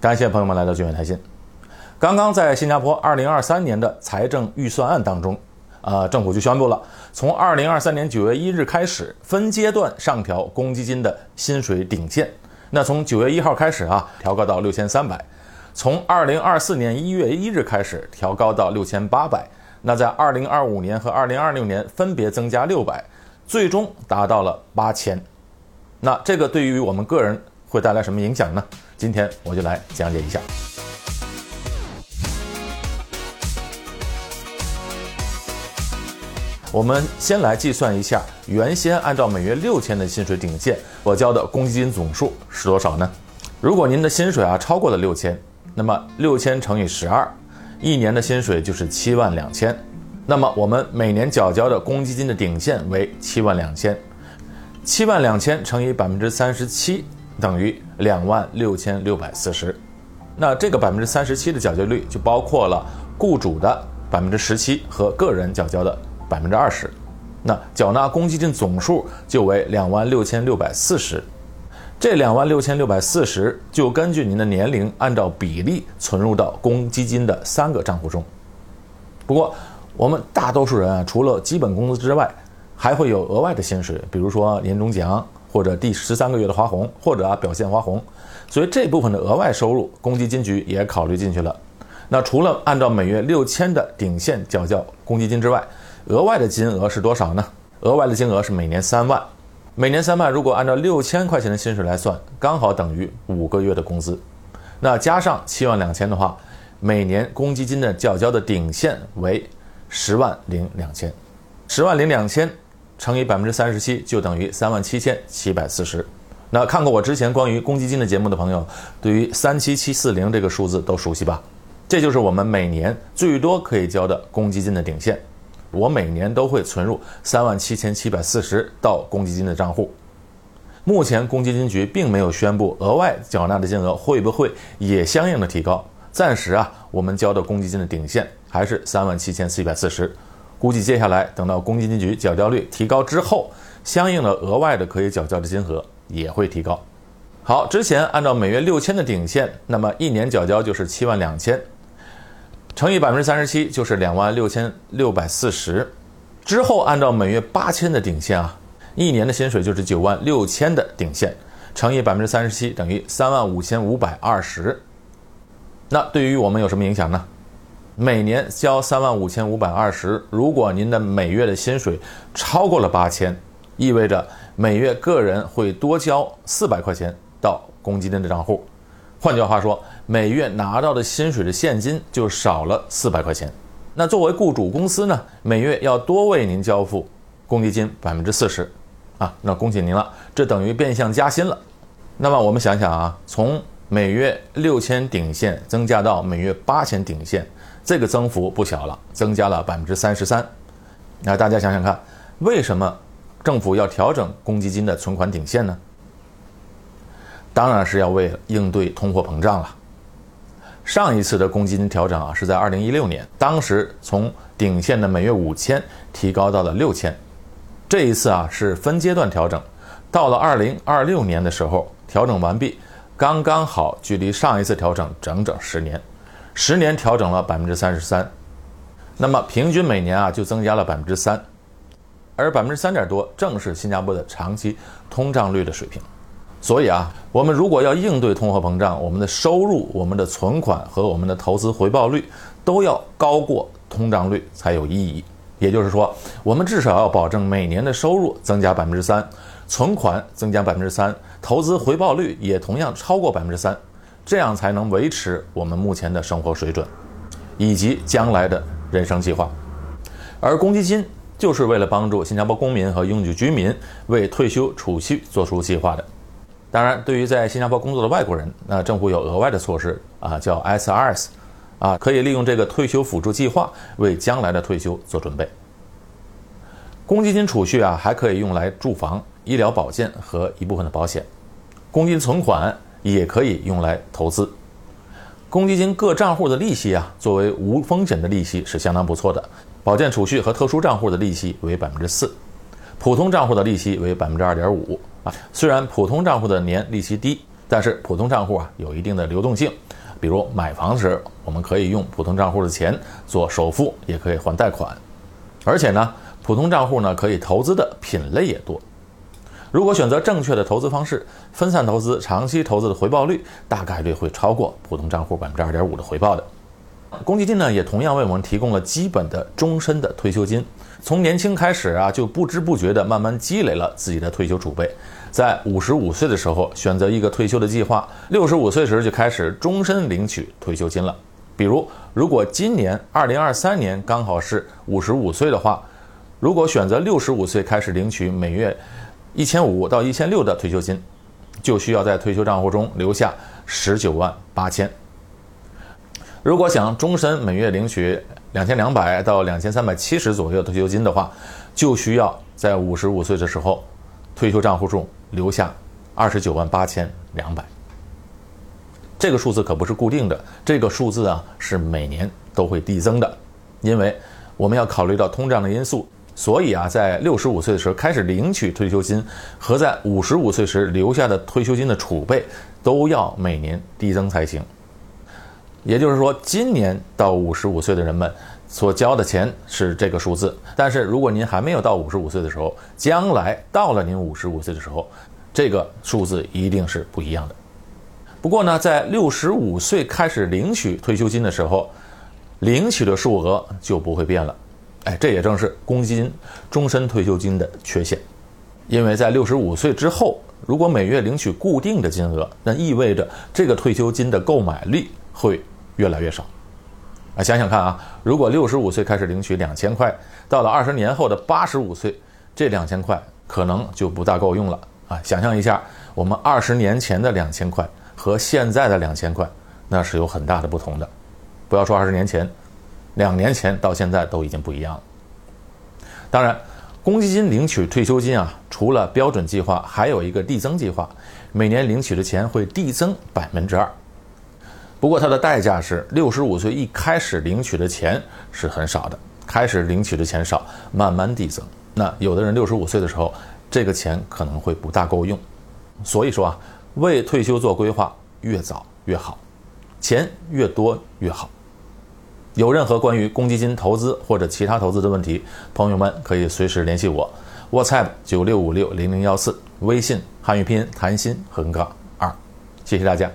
感谢朋友们来到聚远财经。刚刚在新加坡二零二三年的财政预算案当中，呃，政府就宣布了，从二零二三年九月一日开始，分阶段上调公积金的薪水顶线。那从九月一号开始啊，调高到六千三百；从二零二四年一月一日开始，调高到六千八百。那在二零二五年和二零二六年分别增加六百，最终达到了八千。那这个对于我们个人会带来什么影响呢？今天我就来讲解一下。我们先来计算一下，原先按照每月六千的薪水顶线，我交的公积金总数是多少呢？如果您的薪水啊超过了六千，那么六千乘以十二，一年的薪水就是七万两千。那么我们每年缴交的公积金的顶线为七万两千，七万两千乘以百分之三十七等于两万六千六百四十。那这个百分之三十七的缴交率就包括了雇主的百分之十七和个人缴交的。百分之二十，那缴纳公积金总数就为两万六千六百四十，这两万六千六百四十就根据您的年龄按照比例存入到公积金的三个账户中。不过，我们大多数人啊，除了基本工资之外，还会有额外的薪水，比如说年终奖或者第十三个月的花红或者啊表现花红，所以这部分的额外收入，公积金局也考虑进去了。那除了按照每月六千的顶线缴交公积金之外，额外的金额是多少呢？额外的金额是每年三万，每年三万，如果按照六千块钱的薪水来算，刚好等于五个月的工资。那加上七万两千的话，每年公积金的缴交的顶线为十万零两千，十万零两千乘以百分之三十七，就等于三万七千七百四十。那看过我之前关于公积金的节目的朋友，对于三七七四零这个数字都熟悉吧？这就是我们每年最多可以交的公积金的顶线。我每年都会存入三万七千七百四十到公积金的账户。目前公积金局并没有宣布额外缴纳的金额会不会也相应的提高。暂时啊，我们交的公积金的顶线还是三万七千四百四十。估计接下来等到公积金局缴交率提高之后，相应的额外的可以缴交的金额也会提高。好，之前按照每月六千的顶线，那么一年缴交就是七万两千。乘以百分之三十七就是两万六千六百四十，之后按照每月八千的顶线啊，一年的薪水就是九万六千的顶线，乘以百分之三十七等于三万五千五百二十。那对于我们有什么影响呢？每年交三万五千五百二十，如果您的每月的薪水超过了八千，意味着每月个人会多交四百块钱到公积金的账户。换句话说，每月拿到的薪水的现金就少了四百块钱。那作为雇主公司呢，每月要多为您交付公积金百分之四十，啊，那恭喜您了，这等于变相加薪了。那么我们想想啊，从每月六千顶线增加到每月八千顶线，这个增幅不小了，增加了百分之三十三。那大家想想看，为什么政府要调整公积金的存款顶线呢？当然是要为应对通货膨胀了。上一次的公积金调整啊，是在二零一六年，当时从顶线的每月五千提高到了六千。这一次啊是分阶段调整，到了二零二六年的时候调整完毕，刚刚好距离上一次调整整整十年，十年调整了百分之三十三，那么平均每年啊就增加了百分之三，而百分之三点多正是新加坡的长期通胀率的水平。所以啊，我们如果要应对通货膨胀，我们的收入、我们的存款和我们的投资回报率都要高过通胀率才有意义。也就是说，我们至少要保证每年的收入增加百分之三，存款增加百分之三，投资回报率也同样超过百分之三，这样才能维持我们目前的生活水准，以及将来的人生计划。而公积金就是为了帮助新加坡公民和永久居民为退休储蓄做出计划的。当然，对于在新加坡工作的外国人，那政府有额外的措施啊，叫 SRS，啊，可以利用这个退休辅助计划为将来的退休做准备。公积金储蓄啊，还可以用来住房、医疗保健和一部分的保险。公积金存款也可以用来投资。公积金各账户的利息啊，作为无风险的利息是相当不错的。保健储蓄和特殊账户的利息为百分之四，普通账户的利息为百分之二点五。啊，虽然普通账户的年利息低，但是普通账户啊有一定的流动性，比如买房时我们可以用普通账户的钱做首付，也可以还贷款，而且呢，普通账户呢可以投资的品类也多。如果选择正确的投资方式，分散投资、长期投资的回报率大概率会超过普通账户百分之二点五的回报的。公积金呢，也同样为我们提供了基本的终身的退休金。从年轻开始啊，就不知不觉地慢慢积累了自己的退休储备。在五十五岁的时候选择一个退休的计划，六十五岁时就开始终身领取退休金了。比如，如果今年二零二三年刚好是五十五岁的话，如果选择六十五岁开始领取每月一千五到一千六的退休金，就需要在退休账户中留下十九万八千。如果想终身每月领取两千两百到两千三百七十左右退休金的话，就需要在五十五岁的时候，退休账户中留下二十九万八千两百。这个数字可不是固定的，这个数字啊是每年都会递增的，因为我们要考虑到通胀的因素，所以啊，在六十五岁的时候开始领取退休金，和在五十五岁时留下的退休金的储备都要每年递增才行。也就是说，今年到五十五岁的人们所交的钱是这个数字，但是如果您还没有到五十五岁的时候，将来到了您五十五岁的时候，这个数字一定是不一样的。不过呢，在六十五岁开始领取退休金的时候，领取的数额就不会变了。哎，这也正是公积金终身退休金的缺陷，因为在六十五岁之后，如果每月领取固定的金额，那意味着这个退休金的购买力。会越来越少，啊，想想看啊，如果六十五岁开始领取两千块，到了二十年后的八十五岁，这两千块可能就不大够用了啊！想象一下，我们二十年前的两千块和现在的两千块，那是有很大的不同的。不要说二十年前，两年前到现在都已经不一样了。当然，公积金领取退休金啊，除了标准计划，还有一个递增计划，每年领取的钱会递增百分之二。不过它的代价是，六十五岁一开始领取的钱是很少的，开始领取的钱少，慢慢递增。那有的人六十五岁的时候，这个钱可能会不大够用。所以说啊，为退休做规划，越早越好，钱越多越好。有任何关于公积金投资或者其他投资的问题，朋友们可以随时联系我，WhatsApp 九六五六零零幺四，微信汉语拼音谭鑫横杠二，谢谢大家。